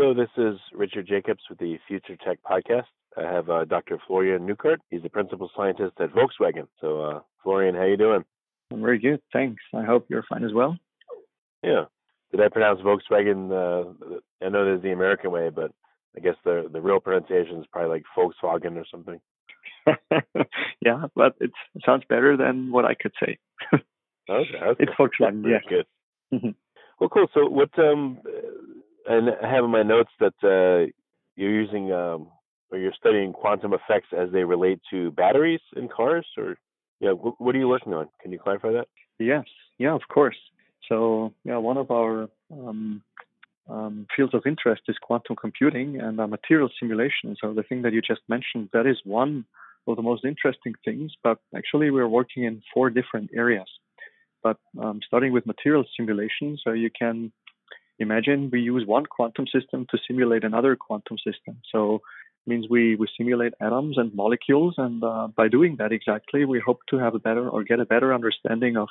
Hello, this is Richard Jacobs with the Future Tech Podcast. I have uh, Dr. Florian Neukart. He's the principal scientist at Volkswagen. So, uh, Florian, how you doing? I'm very good, thanks. I hope you're fine as well. Yeah. Did I pronounce Volkswagen? Uh, I know there's the American way, but I guess the the real pronunciation is probably like Volkswagen or something. yeah, but it sounds better than what I could say. okay, okay. It's Volkswagen. Yeah. Good. Mm-hmm. Well, cool. So, what um, and I have in my notes that uh, you're using um, or you're studying quantum effects as they relate to batteries in cars, or yeah, what, what are you working on? Can you clarify that? Yes, yeah, of course. So yeah, one of our um, um, fields of interest is quantum computing and material simulation. So the thing that you just mentioned, that is one of the most interesting things. But actually, we're working in four different areas. But um, starting with material simulation, so you can imagine we use one quantum system to simulate another quantum system. So it means we, we simulate atoms and molecules, and uh, by doing that exactly, we hope to have a better or get a better understanding of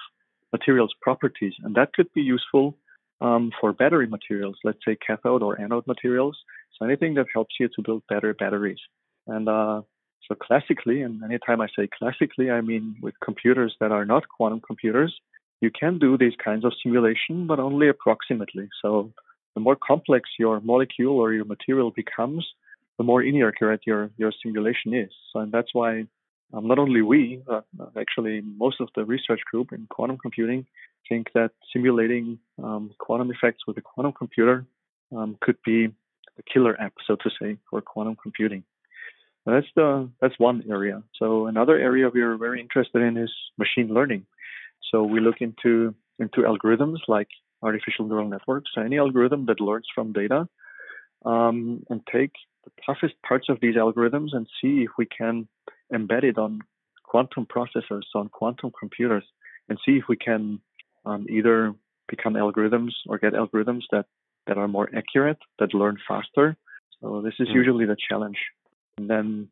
materials properties, and that could be useful um, for battery materials, let's say cathode or anode materials. So anything that helps you to build better batteries. And uh, so classically, and anytime I say classically, I mean with computers that are not quantum computers, you can do these kinds of simulation, but only approximately. So the more complex your molecule or your material becomes, the more inaccurate your, your simulation is. So and that's why um, not only we, uh, actually most of the research group in quantum computing think that simulating um, quantum effects with a quantum computer um, could be the killer app, so to say, for quantum computing. that's the that's one area. So another area we are very interested in is machine learning. So we look into into algorithms like artificial neural networks, any algorithm that learns from data, um, and take the toughest parts of these algorithms and see if we can embed it on quantum processors, on quantum computers, and see if we can um, either become algorithms or get algorithms that that are more accurate, that learn faster. So this is mm. usually the challenge. And then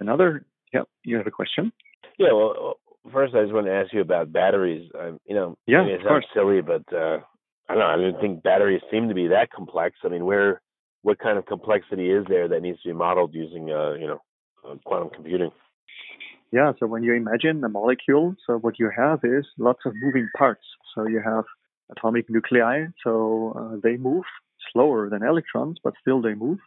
another, yeah, you have a question? Yeah, well, first I just want to ask you about batteries. Um, you know, yeah, I mean, it sounds silly, but uh, I don't know. I didn't think batteries seem to be that complex. I mean, where, what kind of complexity is there that needs to be modeled using, uh, you know, uh, quantum computing? Yeah. So when you imagine a molecule, so what you have is lots of moving parts. So you have atomic nuclei, so uh, they move slower than electrons, but still they move.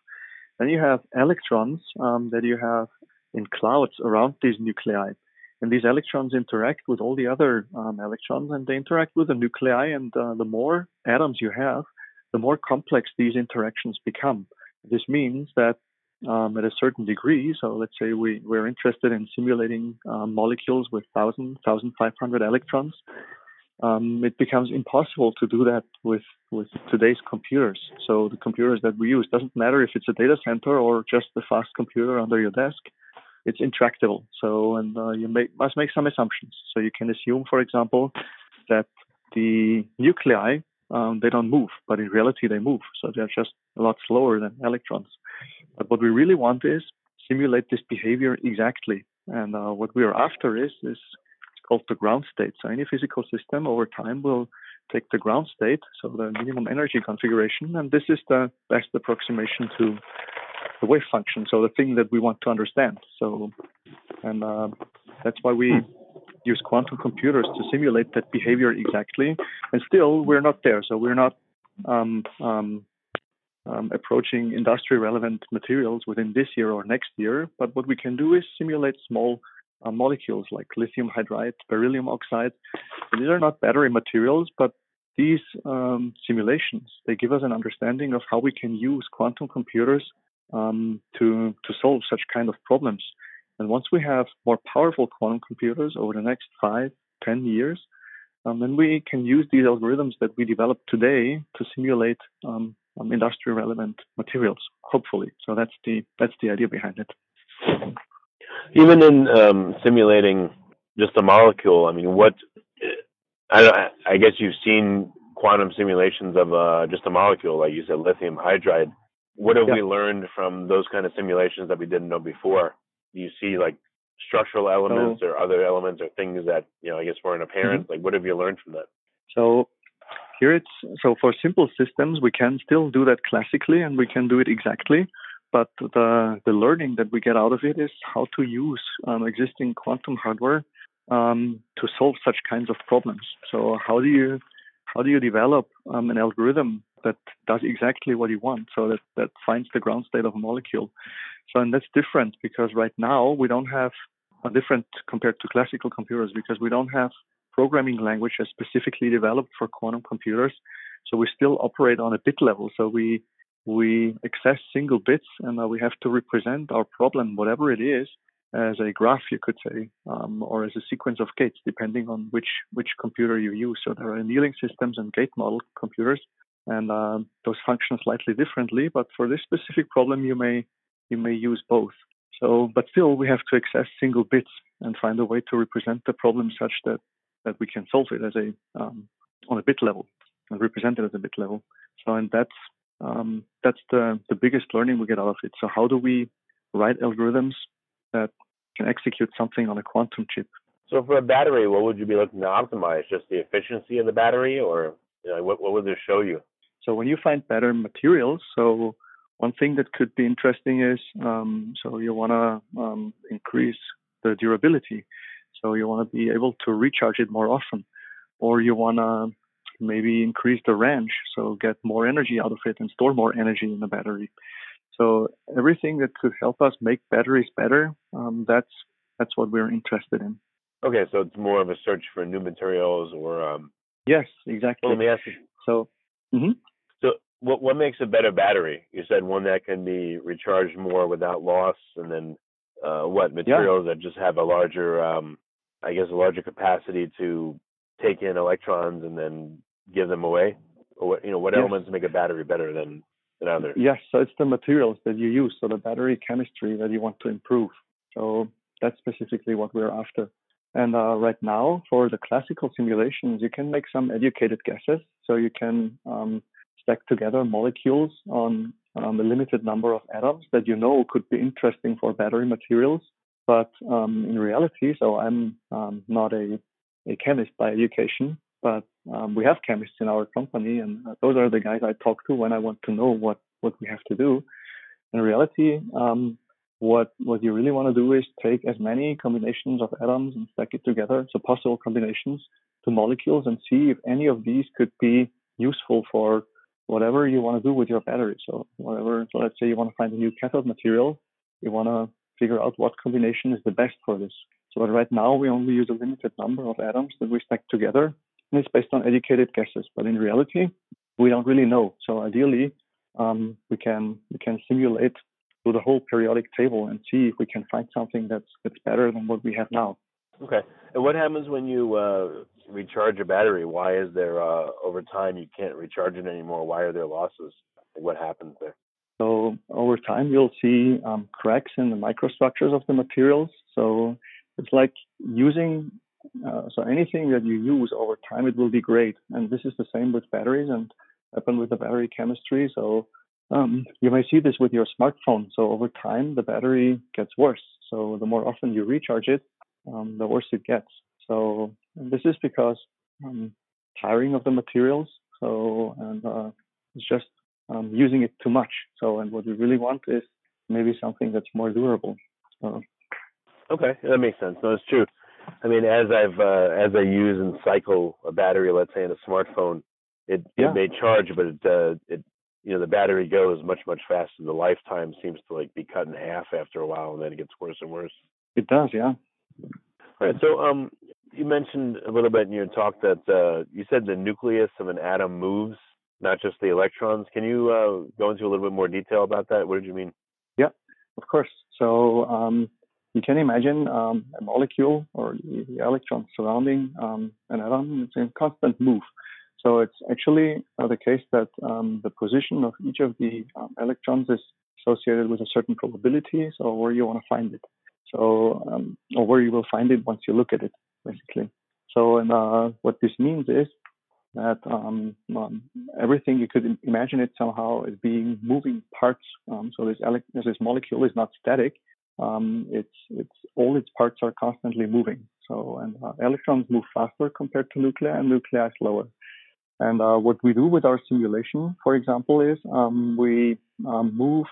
Then you have electrons um, that you have in clouds around these nuclei. And these electrons interact with all the other um, electrons and they interact with the nuclei. And uh, the more atoms you have, the more complex these interactions become. This means that um, at a certain degree, so let's say we, we're interested in simulating um, molecules with 1,000, 1,500 electrons, um, it becomes impossible to do that with, with today's computers. So the computers that we use doesn't matter if it's a data center or just a fast computer under your desk it's intractable. So, and uh, you may, must make some assumptions. So you can assume, for example, that the nuclei um, they don't move, but in reality they move. So they're just a lot slower than electrons. But what we really want is simulate this behavior exactly. And uh, what we are after is is called the ground state. So any physical system over time will take the ground state, so the minimum energy configuration, and this is the best approximation to the wave function, so the thing that we want to understand. So, and uh, that's why we use quantum computers to simulate that behavior exactly. And still, we're not there. So we're not um, um, um, approaching industry relevant materials within this year or next year. But what we can do is simulate small uh, molecules like lithium hydride, beryllium oxide. these are not battery materials, but these um, simulations they give us an understanding of how we can use quantum computers um, to to solve such kind of problems. And once we have more powerful quantum computers over the next five, ten years, um, then we can use these algorithms that we develop today to simulate um, um, industry relevant materials. Hopefully, so that's the that's the idea behind it. Even in um, simulating just a molecule, I mean, what I, I guess you've seen quantum simulations of uh, just a molecule, like you said, lithium hydride. What have yeah. we learned from those kind of simulations that we didn't know before? Do you see like structural elements so, or other elements or things that you know I guess weren't apparent? Mm-hmm. Like, what have you learned from that? So here it's so for simple systems we can still do that classically and we can do it exactly but the the learning that we get out of it is how to use um, existing quantum hardware um, to solve such kinds of problems. So how do you how do you develop um, an algorithm that does exactly what you want, so that that finds the ground state of a molecule? So and that's different because right now we don't have a different compared to classical computers because we don't have programming languages specifically developed for quantum computers. So we still operate on a bit level. So we we access single bits and uh, we have to represent our problem, whatever it is, as a graph, you could say, um, or as a sequence of gates, depending on which which computer you use. So there are annealing systems and gate model computers, and uh, those function slightly differently. But for this specific problem, you may you may use both. So, but still, we have to access single bits and find a way to represent the problem such that that we can solve it as a um, on a bit level and represent it as a bit level. So, and that's um, that's the the biggest learning we get out of it. So, how do we write algorithms that can execute something on a quantum chip. So for a battery, what would you be looking to optimize? Just the efficiency of the battery, or you know, what what would this show you? So when you find better materials, so one thing that could be interesting is um, so you want to um, increase the durability. So you want to be able to recharge it more often, or you want to maybe increase the range, so get more energy out of it and store more energy in the battery. So everything that could help us make batteries better, um, that's that's what we're interested in. Okay, so it's more of a search for new materials or. Um... Yes, exactly. Well, let me ask you. So. Mm-hmm. What what makes a better battery? You said one that can be recharged more without loss, and then uh, what materials yeah. that just have a larger, um, I guess, a larger capacity to take in electrons and then give them away. Or what you know, what yes. elements make a battery better than than others? Yes, so it's the materials that you use, so the battery chemistry that you want to improve. So that's specifically what we're after. And uh, right now, for the classical simulations, you can make some educated guesses. So you can um, stack together molecules on um, a limited number of atoms that you know could be interesting for battery materials. But um, in reality, so I'm um, not a, a chemist by education, but um, we have chemists in our company, and uh, those are the guys I talk to when I want to know what what we have to do. In reality, um, what what you really want to do is take as many combinations of atoms and stack it together, so possible combinations to molecules, and see if any of these could be useful for whatever you want to do with your battery. So whatever, so let's say you want to find a new cathode material, you want to figure out what combination is the best for this. So right now we only use a limited number of atoms that we stack together and it's based on educated guesses, but in reality, we don't really know. So ideally, um, we can we can simulate through the whole periodic table and see if we can find something that's that's better than what we have now. Okay. And what happens when you uh, recharge a battery? Why is there uh, over time you can't recharge it anymore? Why are there losses? What happens there? So over time, you'll see um, cracks in the microstructures of the materials. So it's like using uh, so anything that you use over time, it will degrade. And this is the same with batteries and happen with the battery chemistry. So um, you may see this with your smartphone. So over time, the battery gets worse. So the more often you recharge it, um, the worse it gets. So this is because um, tiring of the materials. So and uh, it's just um, using it too much. So and what we really want is maybe something that's more durable. So, okay, that makes sense. No, it's true. I mean, as I've uh, as I use and cycle a battery, let's say in a smartphone, it yeah. it may charge, but it uh, it you know the battery goes much much faster. The lifetime seems to like be cut in half after a while, and then it gets worse and worse. It does, yeah. All right. So um, you mentioned a little bit in your talk that uh, you said the nucleus of an atom moves, not just the electrons. Can you uh, go into a little bit more detail about that? What did you mean? Yeah, of course. So um, you can imagine um, a molecule or the electron surrounding um, an atom. It's in constant move. So it's actually uh, the case that um, the position of each of the um, electrons is associated with a certain probability, so where you want to find it. So, um, or where you will find it once you look at it, basically. So, and, uh, what this means is that um, um, everything you could imagine it somehow as being moving parts. Um, so this, this molecule is not static. it's it's all its parts are constantly moving. So and uh, electrons move faster compared to nuclei, and nuclei slower. And uh, what we do with our simulation, for example, is um, we um, move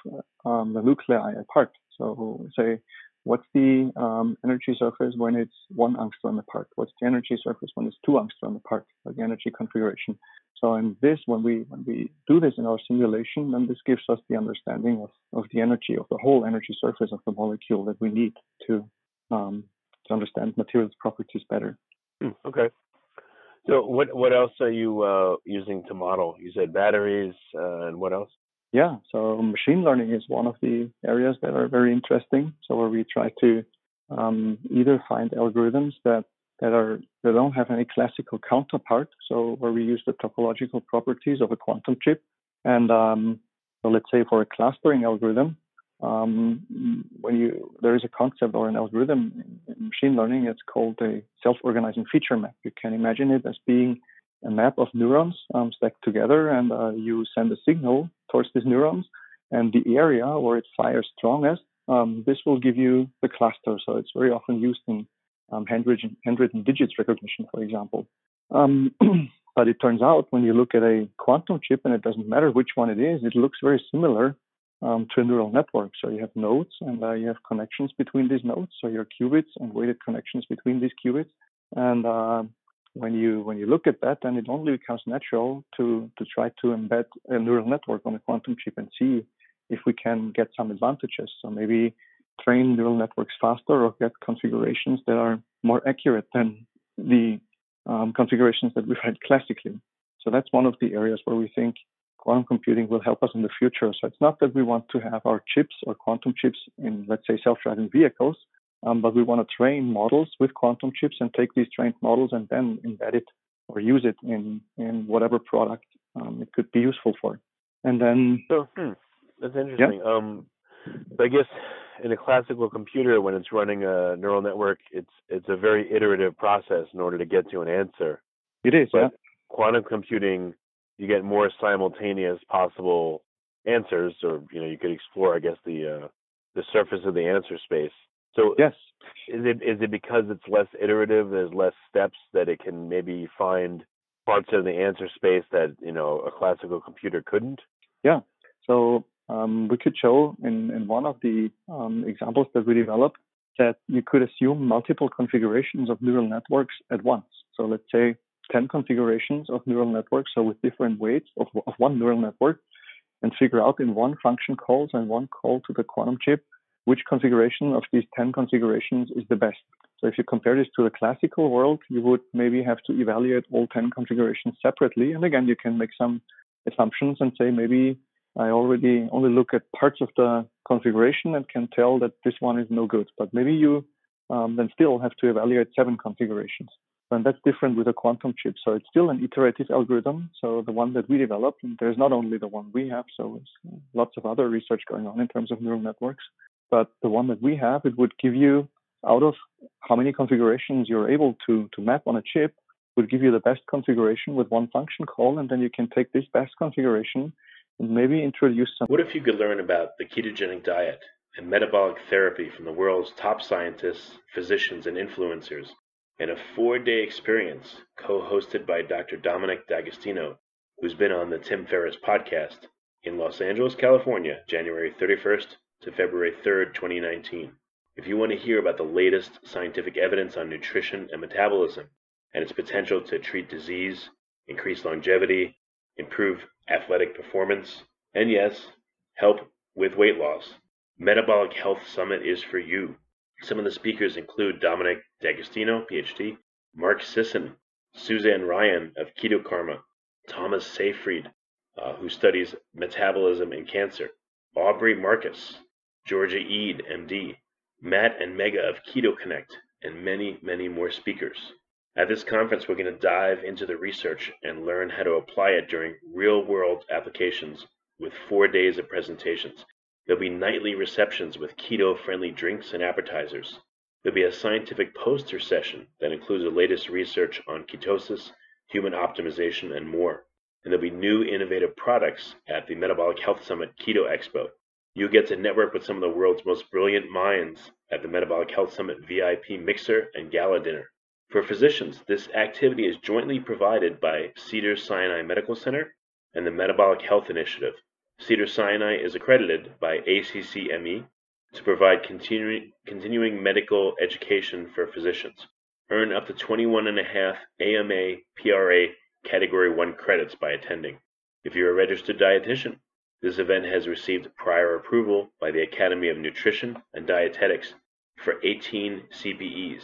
um, the nuclei apart. So say, what's the um, energy surface when it's one angstrom apart? What's the energy surface when it's two angstrom apart? Like the energy configuration. So in this, when we when we do this in our simulation, then this gives us the understanding of, of the energy of the whole energy surface of the molecule that we need to um, to understand materials properties better. Hmm, okay. So what what else are you uh, using to model? You said batteries, uh, and what else? Yeah, so machine learning is one of the areas that are very interesting. So where we try to um, either find algorithms that that are that don't have any classical counterpart. So where we use the topological properties of a quantum chip, and um, so let's say for a clustering algorithm, um, when you there is a concept or an algorithm in, in machine learning, it's called a self-organizing feature map. You can imagine it as being a map of neurons um, stacked together, and uh, you send a signal towards these neurons, and the area where it fires strongest, um, this will give you the cluster. So it's very often used in um, handwritten, handwritten digits recognition, for example. Um, but it turns out when you look at a quantum chip, and it doesn't matter which one it is, it looks very similar um, to a neural network. So you have nodes and uh, you have connections between these nodes. So your qubits and weighted connections between these qubits. And uh, when you when you look at that, then it only becomes natural to to try to embed a neural network on a quantum chip and see if we can get some advantages. So maybe train neural networks faster or get configurations that are more accurate than the um, configurations that we've had classically. So that's one of the areas where we think quantum computing will help us in the future. So it's not that we want to have our chips or quantum chips in, let's say, self-driving vehicles, um, but we want to train models with quantum chips and take these trained models and then embed it or use it in, in whatever product um, it could be useful for. And then, so hmm, that's interesting. Yeah. Um, I guess in a classical computer, when it's running a neural network, it's it's a very iterative process in order to get to an answer. It is, but yeah. Quantum computing you get more simultaneous possible answers, or you know, you could explore, I guess, the uh, the surface of the answer space. So yes, is it is it because it's less iterative, there's less steps that it can maybe find parts of the answer space that you know a classical computer couldn't? Yeah. So um, we could show in, in one of the um, examples that we developed that you could assume multiple configurations of neural networks at once. So let's say 10 configurations of neural networks, so with different weights of, of one neural network, and figure out in one function calls and one call to the quantum chip which configuration of these 10 configurations is the best. So if you compare this to the classical world, you would maybe have to evaluate all 10 configurations separately. And again, you can make some assumptions and say maybe I already only look at parts of the configuration and can tell that this one is no good. But maybe you um, then still have to evaluate seven configurations. And that's different with a quantum chip. So it's still an iterative algorithm. So the one that we developed, and there's not only the one we have, so lots of other research going on in terms of neural networks. But the one that we have, it would give you out of how many configurations you're able to, to map on a chip, would give you the best configuration with one function call, and then you can take this best configuration and maybe introduce some. What if you could learn about the ketogenic diet and metabolic therapy from the world's top scientists, physicians, and influencers and a four-day experience co-hosted by Dr. Dominic D'Agostino, who's been on the Tim Ferriss podcast in Los Angeles, California, January 31st to February 3rd, 2019. If you want to hear about the latest scientific evidence on nutrition and metabolism and its potential to treat disease, increase longevity, improve athletic performance, And yes, help with weight loss. Metabolic Health Summit is for you. Some of the speakers include Dominic D'Agostino, PhD, Mark Sisson, Suzanne Ryan of Keto Karma, Thomas Seyfried, uh, who studies metabolism and cancer, Aubrey Marcus, Georgia Ede, MD, Matt and Megha of Keto Connect, and many, many more speakers. At this conference, we're going to dive into the research and learn how to apply it during real world applications with four days of presentations. There'll be nightly receptions with keto friendly drinks and appetizers. There'll be a scientific poster session that includes the latest research on ketosis, human optimization, and more. And there'll be new innovative products at the Metabolic Health Summit Keto Expo. You'll get to network with some of the world's most brilliant minds at the Metabolic Health Summit VIP Mixer and Gala Dinner. For physicians, this activity is jointly provided by Cedar Sinai Medical Center and the Metabolic Health Initiative. Cedar Sinai is accredited by ACCME to provide continu- continuing medical education for physicians. Earn up to 21.5 AMA PRA Category 1 credits by attending. If you're a registered dietitian, this event has received prior approval by the Academy of Nutrition and Dietetics for 18 CPEs.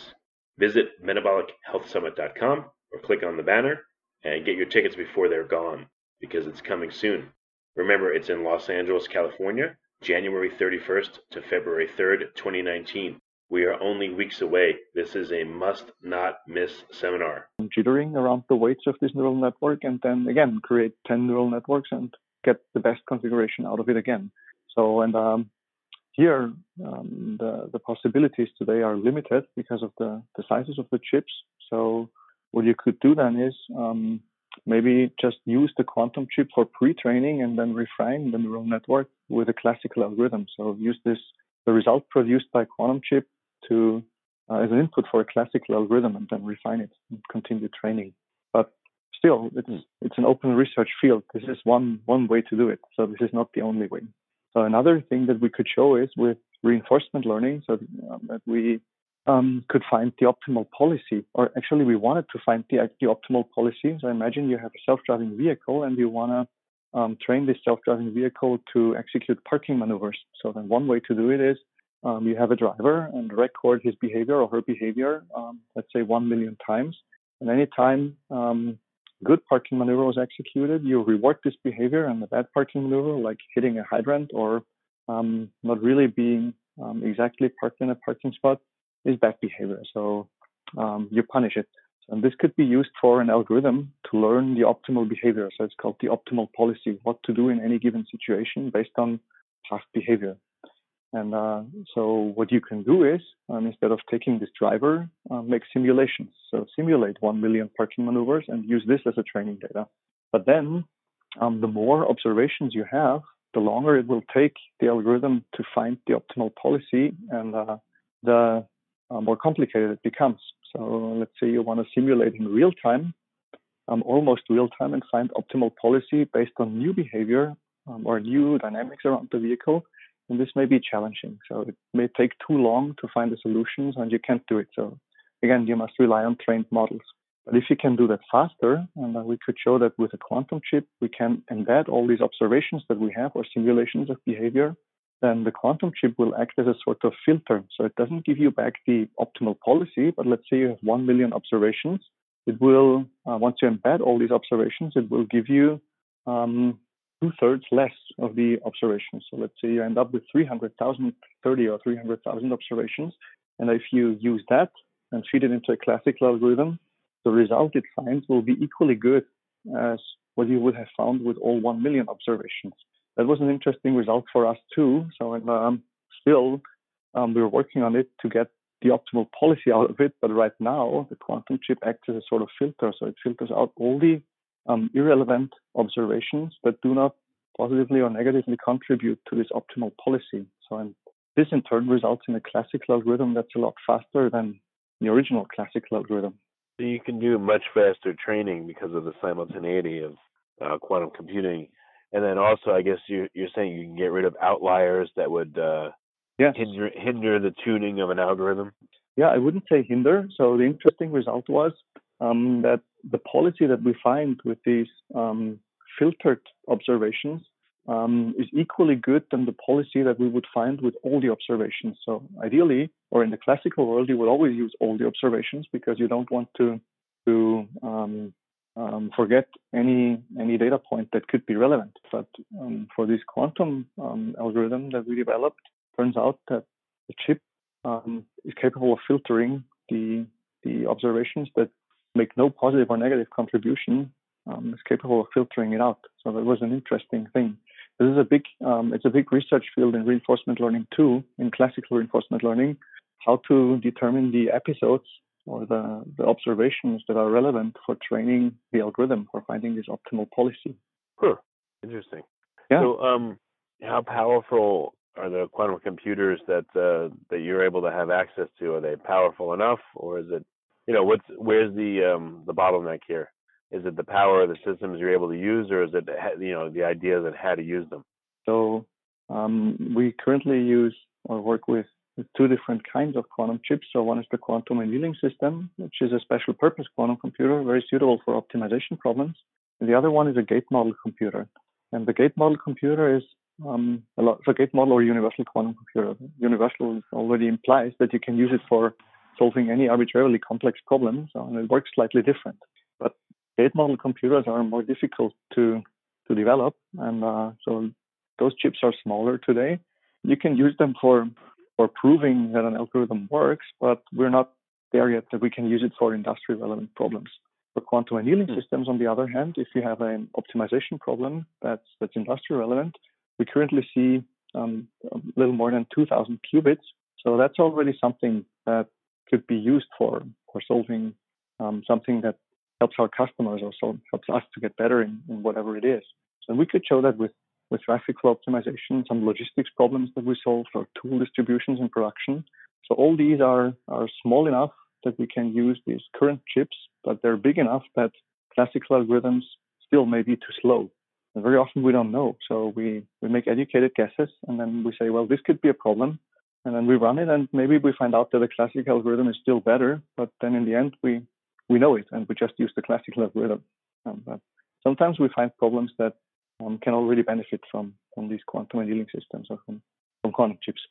Visit metabolichealthsummit.com or click on the banner and get your tickets before they're gone because it's coming soon. Remember, it's in Los Angeles, California, January 31st to February 3rd, 2019. We are only weeks away. This is a must not miss seminar. Jittering around the weights of this neural network and then again create 10 neural networks and get the best configuration out of it again. So, and um, here um, the, the possibilities today are limited because of the, the sizes of the chips. So, what you could do then is um, maybe just use the quantum chip for pre-training and then refine the neural network with a classical algorithm. So use this the result produced by quantum chip to uh, as an input for a classical algorithm and then refine it and continue training. But still, it's it's an open research field. This is one one way to do it. So this is not the only way. So another thing that we could show is with reinforcement learning, so um, that we um, could find the optimal policy, or actually we wanted to find the, the optimal policy. So imagine you have a self-driving vehicle and you want to um, train this self-driving vehicle to execute parking maneuvers. So then one way to do it is um, you have a driver and record his behavior or her behavior, um, let's say one million times. And anytime um, good parking maneuver was executed, you reward this behavior and the bad parking maneuver, like hitting a hydrant or um, not really being exactly parked in a parking spot, is bad behavior. So um, you punish it. And this could be used for an algorithm to learn the optimal behavior. So it's called the optimal policy, what to do in any given situation based on past behavior. And uh, so what you can do is, um, instead of taking this driver, uh, make simulations. So simulate 1 million parking maneuvers and use this as a training data. But then um, the more observations you have, the longer it will take the algorithm to find the optimal policy and uh, the uh, more complicated it becomes. So let's say you want to simulate in real time, um, almost real time, and find optimal policy based on new behavior um, or new dynamics around the vehicle. And this may be challenging. So it may take too long to find the solutions, and you can't do it. So again, you must rely on trained models. But if you can do that faster, and uh, we could show that with a quantum chip, we can embed all these observations that we have or simulations of behavior then the quantum chip will act as a sort of filter. So it doesn't give you back the optimal policy, but let's say you have 1 million observations. It will, uh, once you embed all these observations, it will give you um, two thirds less of the observations. So let's say you end up with 300,000, 30 or 300,000 observations. And if you use that and feed it into a classical algorithm, the result it finds will be equally good as what you would have found with all 1 million observations that was an interesting result for us too. So um, still, um, we're working on it to get the optimal policy out of it. But right now, the quantum chip acts as a sort of filter. So it filters out all the um, irrelevant observations that do not positively or negatively contribute to this optimal policy. So and this in turn results in a classical algorithm that's a lot faster than the original classical algorithm. So you can do much faster training because of the simultaneity of uh, quantum computing and then also, I guess you, you're saying you can get rid of outliers that would uh, yes. hinder hinder the tuning of an algorithm. Yeah, I wouldn't say hinder. So the interesting result was um, that the policy that we find with these um, filtered observations um, is equally good than the policy that we would find with all the observations. So ideally, or in the classical world, you would always use all the observations because you don't want to to um, um, forget any any data point that could be relevant. But um, for this quantum um, algorithm that we developed, turns out that the chip um, is capable of filtering the the observations that make no positive or negative contribution. Um, is capable of filtering it out. So that was an interesting thing. This is a big um, it's a big research field in reinforcement learning too, in classical reinforcement learning, how to determine the episodes or the, the observations that are relevant for training the algorithm for finding this optimal policy. Huh. Interesting. Yeah. So, um, how powerful are the quantum computers that uh, that you're able to have access to? Are they powerful enough, or is it, you know, what's where's the um, the bottleneck here? Is it the power of the systems you're able to use, or is it you know the idea of how to use them? So um, we currently use or work with two different kinds of quantum chips. So one is the quantum annealing system, which is a special purpose quantum computer, very suitable for optimization problems. And the other one is a gate model computer. And the gate model computer is um, a lot, a gate model or universal quantum computer. Universal already implies that you can use it for solving any arbitrarily complex problems, and it works slightly different. But gate model computers are more difficult to to develop, and uh, so those chips are smaller today. You can use them for for proving that an algorithm works, but we're not there yet that we can use it for industry relevant problems. For quantum annealing mm. systems, on the other hand, if you have an optimization problem that's that's industry relevant, we currently see um, a little more than 2,000 qubits. So that's already something that could be used for for solving um, something that helps our customers or so helps us to get better in, in whatever it is. So we could show that with with traffic flow optimization, some logistics problems that we solve for tool distributions in production. So all these are, are small enough that we can use these current chips, but they're big enough that classical algorithms still may be too slow. And very often we don't know. So we, we make educated guesses and then we say, well, this could be a problem. And then we run it and maybe we find out that the classic algorithm is still better, but then in the end we, we know it and we just use the classical algorithm. Um, but sometimes we find problems that um, can already benefit from from these quantum annealing systems or from, from quantum chips.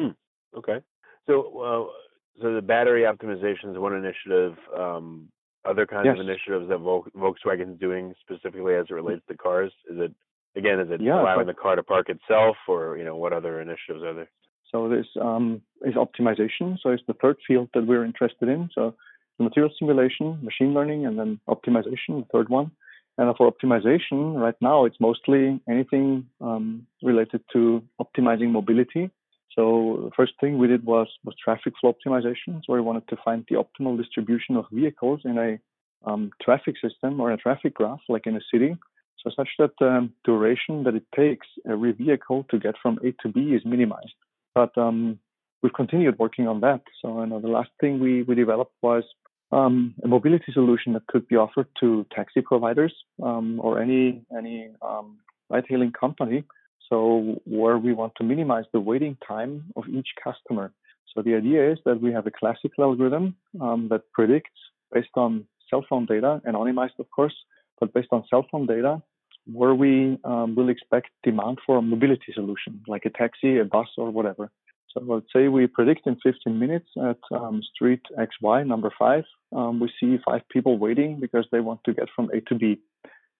Hmm. Okay. So, uh, so the battery optimization is one initiative. Um, other kinds yes. of initiatives that Volkswagen is doing specifically as it relates to cars? Is it again? Is it yeah, allowing the car to park itself, or you know, what other initiatives are there? So this um, is optimization. So it's the third field that we're interested in. So the material simulation, machine learning, and then optimization, the third one. And for optimization, right now it's mostly anything um, related to optimizing mobility. So the first thing we did was was traffic flow optimization. So we wanted to find the optimal distribution of vehicles in a um, traffic system or a traffic graph, like in a city, so such that the duration that it takes every vehicle to get from A to B is minimized. But um, we've continued working on that. So you know, the last thing we, we developed was um, a mobility solution that could be offered to taxi providers um, or any any um, ride-hailing company. So where we want to minimize the waiting time of each customer. So the idea is that we have a classical algorithm um, that predicts based on cell phone data, anonymized of course, but based on cell phone data, where we um, will expect demand for a mobility solution, like a taxi, a bus, or whatever. So let's say we predict in 15 minutes at um, street XY, number five, um, we see five people waiting because they want to get from A to B.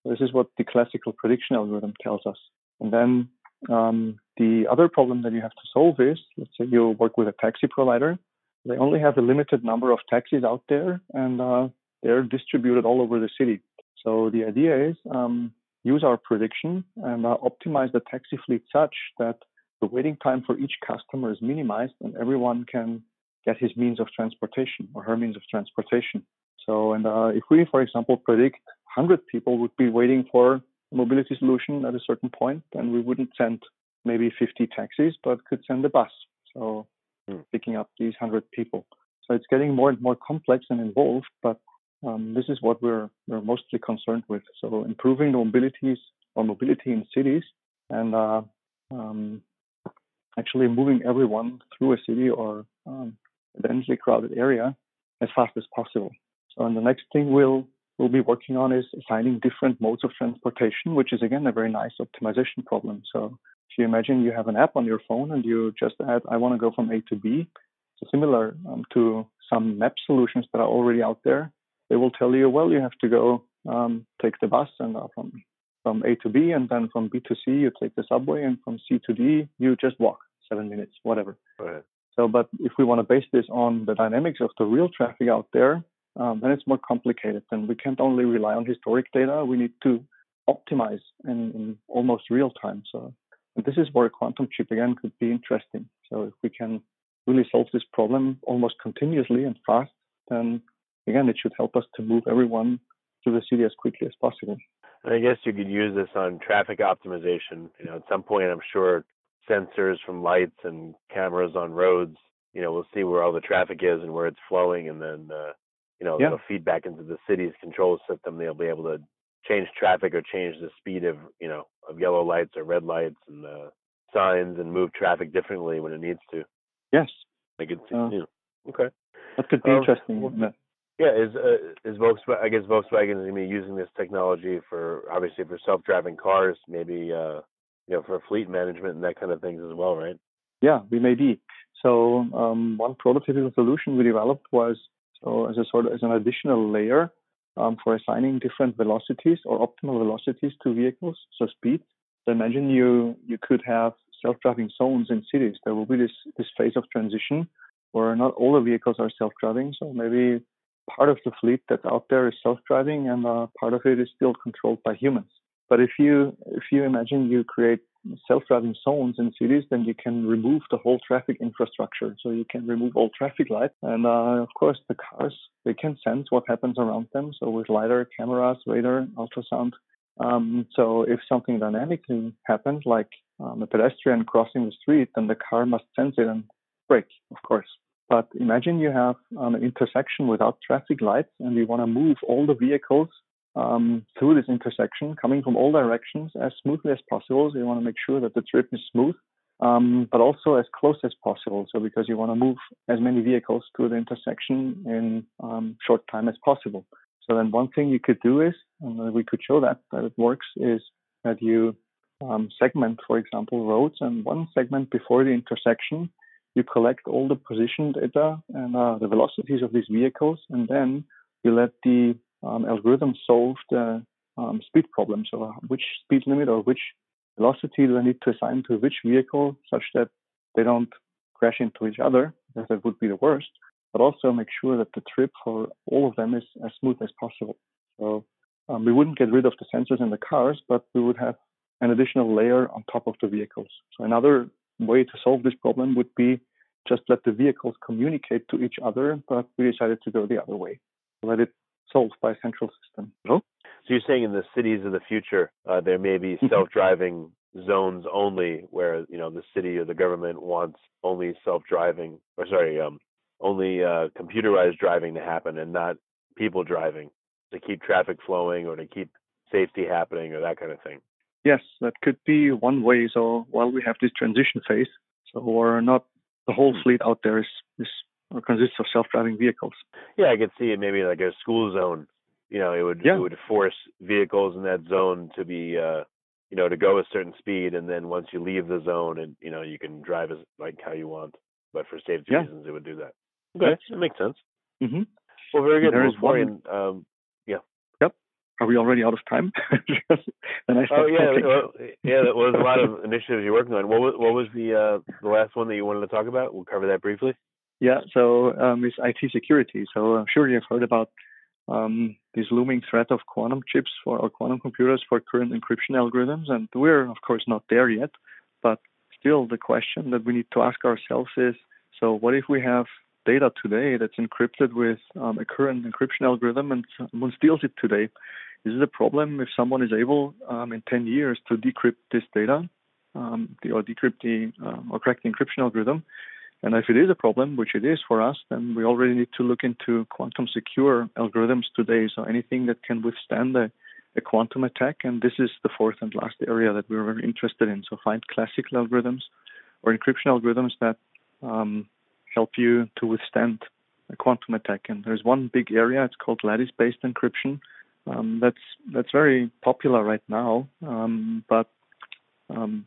This is what the classical prediction algorithm tells us. And then um, the other problem that you have to solve is, let's say you work with a taxi provider. They only have a limited number of taxis out there, and uh, they're distributed all over the city. So the idea is um, use our prediction and uh, optimize the taxi fleet such that the waiting time for each customer is minimized and everyone can get his means of transportation or her means of transportation. So, and uh, if we, for example, predict 100 people would be waiting for a mobility solution at a certain point, then we wouldn't send maybe 50 taxis, but could send a bus. So, mm. picking up these 100 people. So it's getting more and more complex and involved, but um, this is what we're, we're mostly concerned with. So improving the mobilities or mobility in cities and uh, um, actually moving everyone through a city or um, a densely crowded area as fast as possible. So, and the next thing we'll we'll be working on is assigning different modes of transportation, which is again a very nice optimization problem. So if you imagine you have an app on your phone and you just add, I want to go from A to B, so similar um, to some map solutions that are already out there, they will tell you, well, you have to go um, take the bus and uh, from from A to B, and then from B to C you take the subway, and from C to D you just walk seven minutes, whatever. Right. So, but if we want to base this on the dynamics of the real traffic out there, um, then it's more complicated. And we can't only rely on historic data. We need to optimize in, in almost real time. So, this is where a quantum chip again could be interesting. So, if we can really solve this problem almost continuously and fast, then again, it should help us to move everyone to the city as quickly as possible. And I guess you could use this on traffic optimization. You know, at some point, I'm sure sensors from lights and cameras on roads. You know, we'll see where all the traffic is and where it's flowing, and then uh, you know, yeah. feed back into the city's control system. They'll be able to change traffic or change the speed of you know of yellow lights or red lights and uh, signs and move traffic differently when it needs to. Yes. I could see. Uh, you know, okay. That could be um, interesting. Well, yeah, is uh, is Volkswagen? I guess Volkswagen is going to be using this technology for obviously for self-driving cars, maybe uh, you know for fleet management and that kind of things as well, right? Yeah, we may be. So um, one prototypical solution we developed was so as a sort of as an additional layer um, for assigning different velocities or optimal velocities to vehicles, so speed. So imagine you you could have self-driving zones in cities. There will be this this phase of transition where not all the vehicles are self-driving. So maybe part of the fleet that's out there is self-driving, and uh, part of it is still controlled by humans. But if you if you imagine you create self-driving zones in cities, then you can remove the whole traffic infrastructure. So you can remove all traffic lights, and uh, of course the cars they can sense what happens around them. So with lidar, cameras, radar, ultrasound. Um, so if something dynamically happens, like um, a pedestrian crossing the street, then the car must sense it and brake, of course. But imagine you have um, an intersection without traffic lights and you want to move all the vehicles um, through this intersection, coming from all directions as smoothly as possible. So you want to make sure that the trip is smooth, um, but also as close as possible. So because you want to move as many vehicles through the intersection in um, short time as possible. So then one thing you could do is, and we could show that that it works, is that you um, segment, for example, roads, and one segment before the intersection you collect all the position data and uh, the velocities of these vehicles, and then you let the um, algorithm solve the um, speed problem. So, uh, which speed limit or which velocity do I need to assign to which vehicle such that they don't crash into each other, because that would be the worst, but also make sure that the trip for all of them is as smooth as possible. So, um, we wouldn't get rid of the sensors in the cars, but we would have an additional layer on top of the vehicles. So, another way to solve this problem would be just let the vehicles communicate to each other, but we decided to go the other way. Let it solved by a central system. Oh. So you're saying in the cities of the future, uh, there may be mm-hmm. self-driving zones only, where you know the city or the government wants only self-driving, or sorry, um, only uh, computerized driving to happen, and not people driving to keep traffic flowing or to keep safety happening or that kind of thing. Yes, that could be one way. So while we have this transition phase, so we're not the whole fleet out there is, is or consists of self-driving vehicles. Yeah, I could see it maybe like a school zone. You know, it would yeah. it would force vehicles in that zone to be uh you know to go a certain speed, and then once you leave the zone, and you know you can drive as like how you want. But for safety yeah. reasons, it would do that. Okay, that makes sense. Mm-hmm. Well, very good. There is one. Um, are we already out of time? oh yeah, well, yeah. That was a lot of initiatives you're working on. What was what was the uh, the last one that you wanted to talk about? We'll cover that briefly. Yeah, so um, it's IT security. So I'm sure you've heard about um, this looming threat of quantum chips for or quantum computers for current encryption algorithms, and we're of course not there yet. But still, the question that we need to ask ourselves is: so what if we have data today that's encrypted with um, a current encryption algorithm, and someone steals it today? Is it a problem if someone is able um, in 10 years to decrypt this data um, or decrypt the uh, or crack the encryption algorithm? And if it is a problem, which it is for us, then we already need to look into quantum secure algorithms today. So anything that can withstand a, a quantum attack. And this is the fourth and last area that we're very interested in. So find classical algorithms or encryption algorithms that um, help you to withstand a quantum attack. And there's one big area, it's called lattice based encryption um, that's that's very popular right now. Um, but um,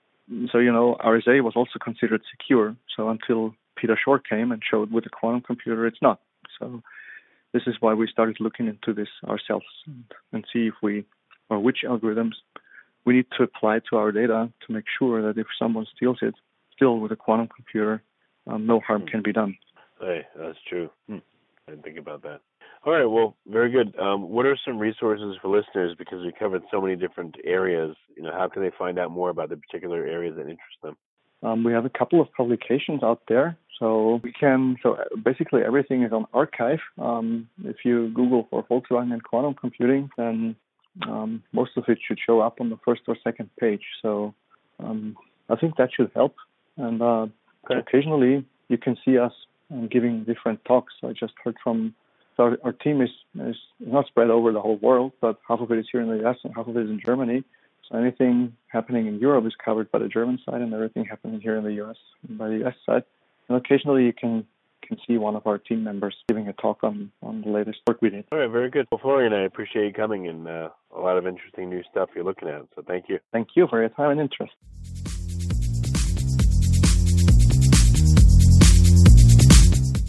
so you know, RSA was also considered secure. So until Peter Shor came and showed with a quantum computer, it's not. So this is why we started looking into this ourselves and, and see if we or which algorithms we need to apply to our data to make sure that if someone steals it, still with a quantum computer, um, no harm can be done. Hey, that's true. Hmm. I didn't think about that. All right, well, very good. Um, what are some resources for listeners? Because we covered so many different areas. You know, how can they find out more about the particular areas that interest them? Um, we have a couple of publications out there. So we can, so basically everything is on arXiv. Um, if you Google for Volkswagen and quantum computing, then um, most of it should show up on the first or second page. So um, I think that should help. And uh, okay. occasionally you can see us um, giving different talks. I just heard from so our, our team is, is not spread over the whole world, but half of it is here in the US and half of it is in Germany. So anything happening in Europe is covered by the German side, and everything happening here in the US by the US side. And occasionally you can can see one of our team members giving a talk on, on the latest work we did. All right, very good. Well, Florian, I appreciate you coming and uh, a lot of interesting new stuff you're looking at. So thank you. Thank you for your time and interest.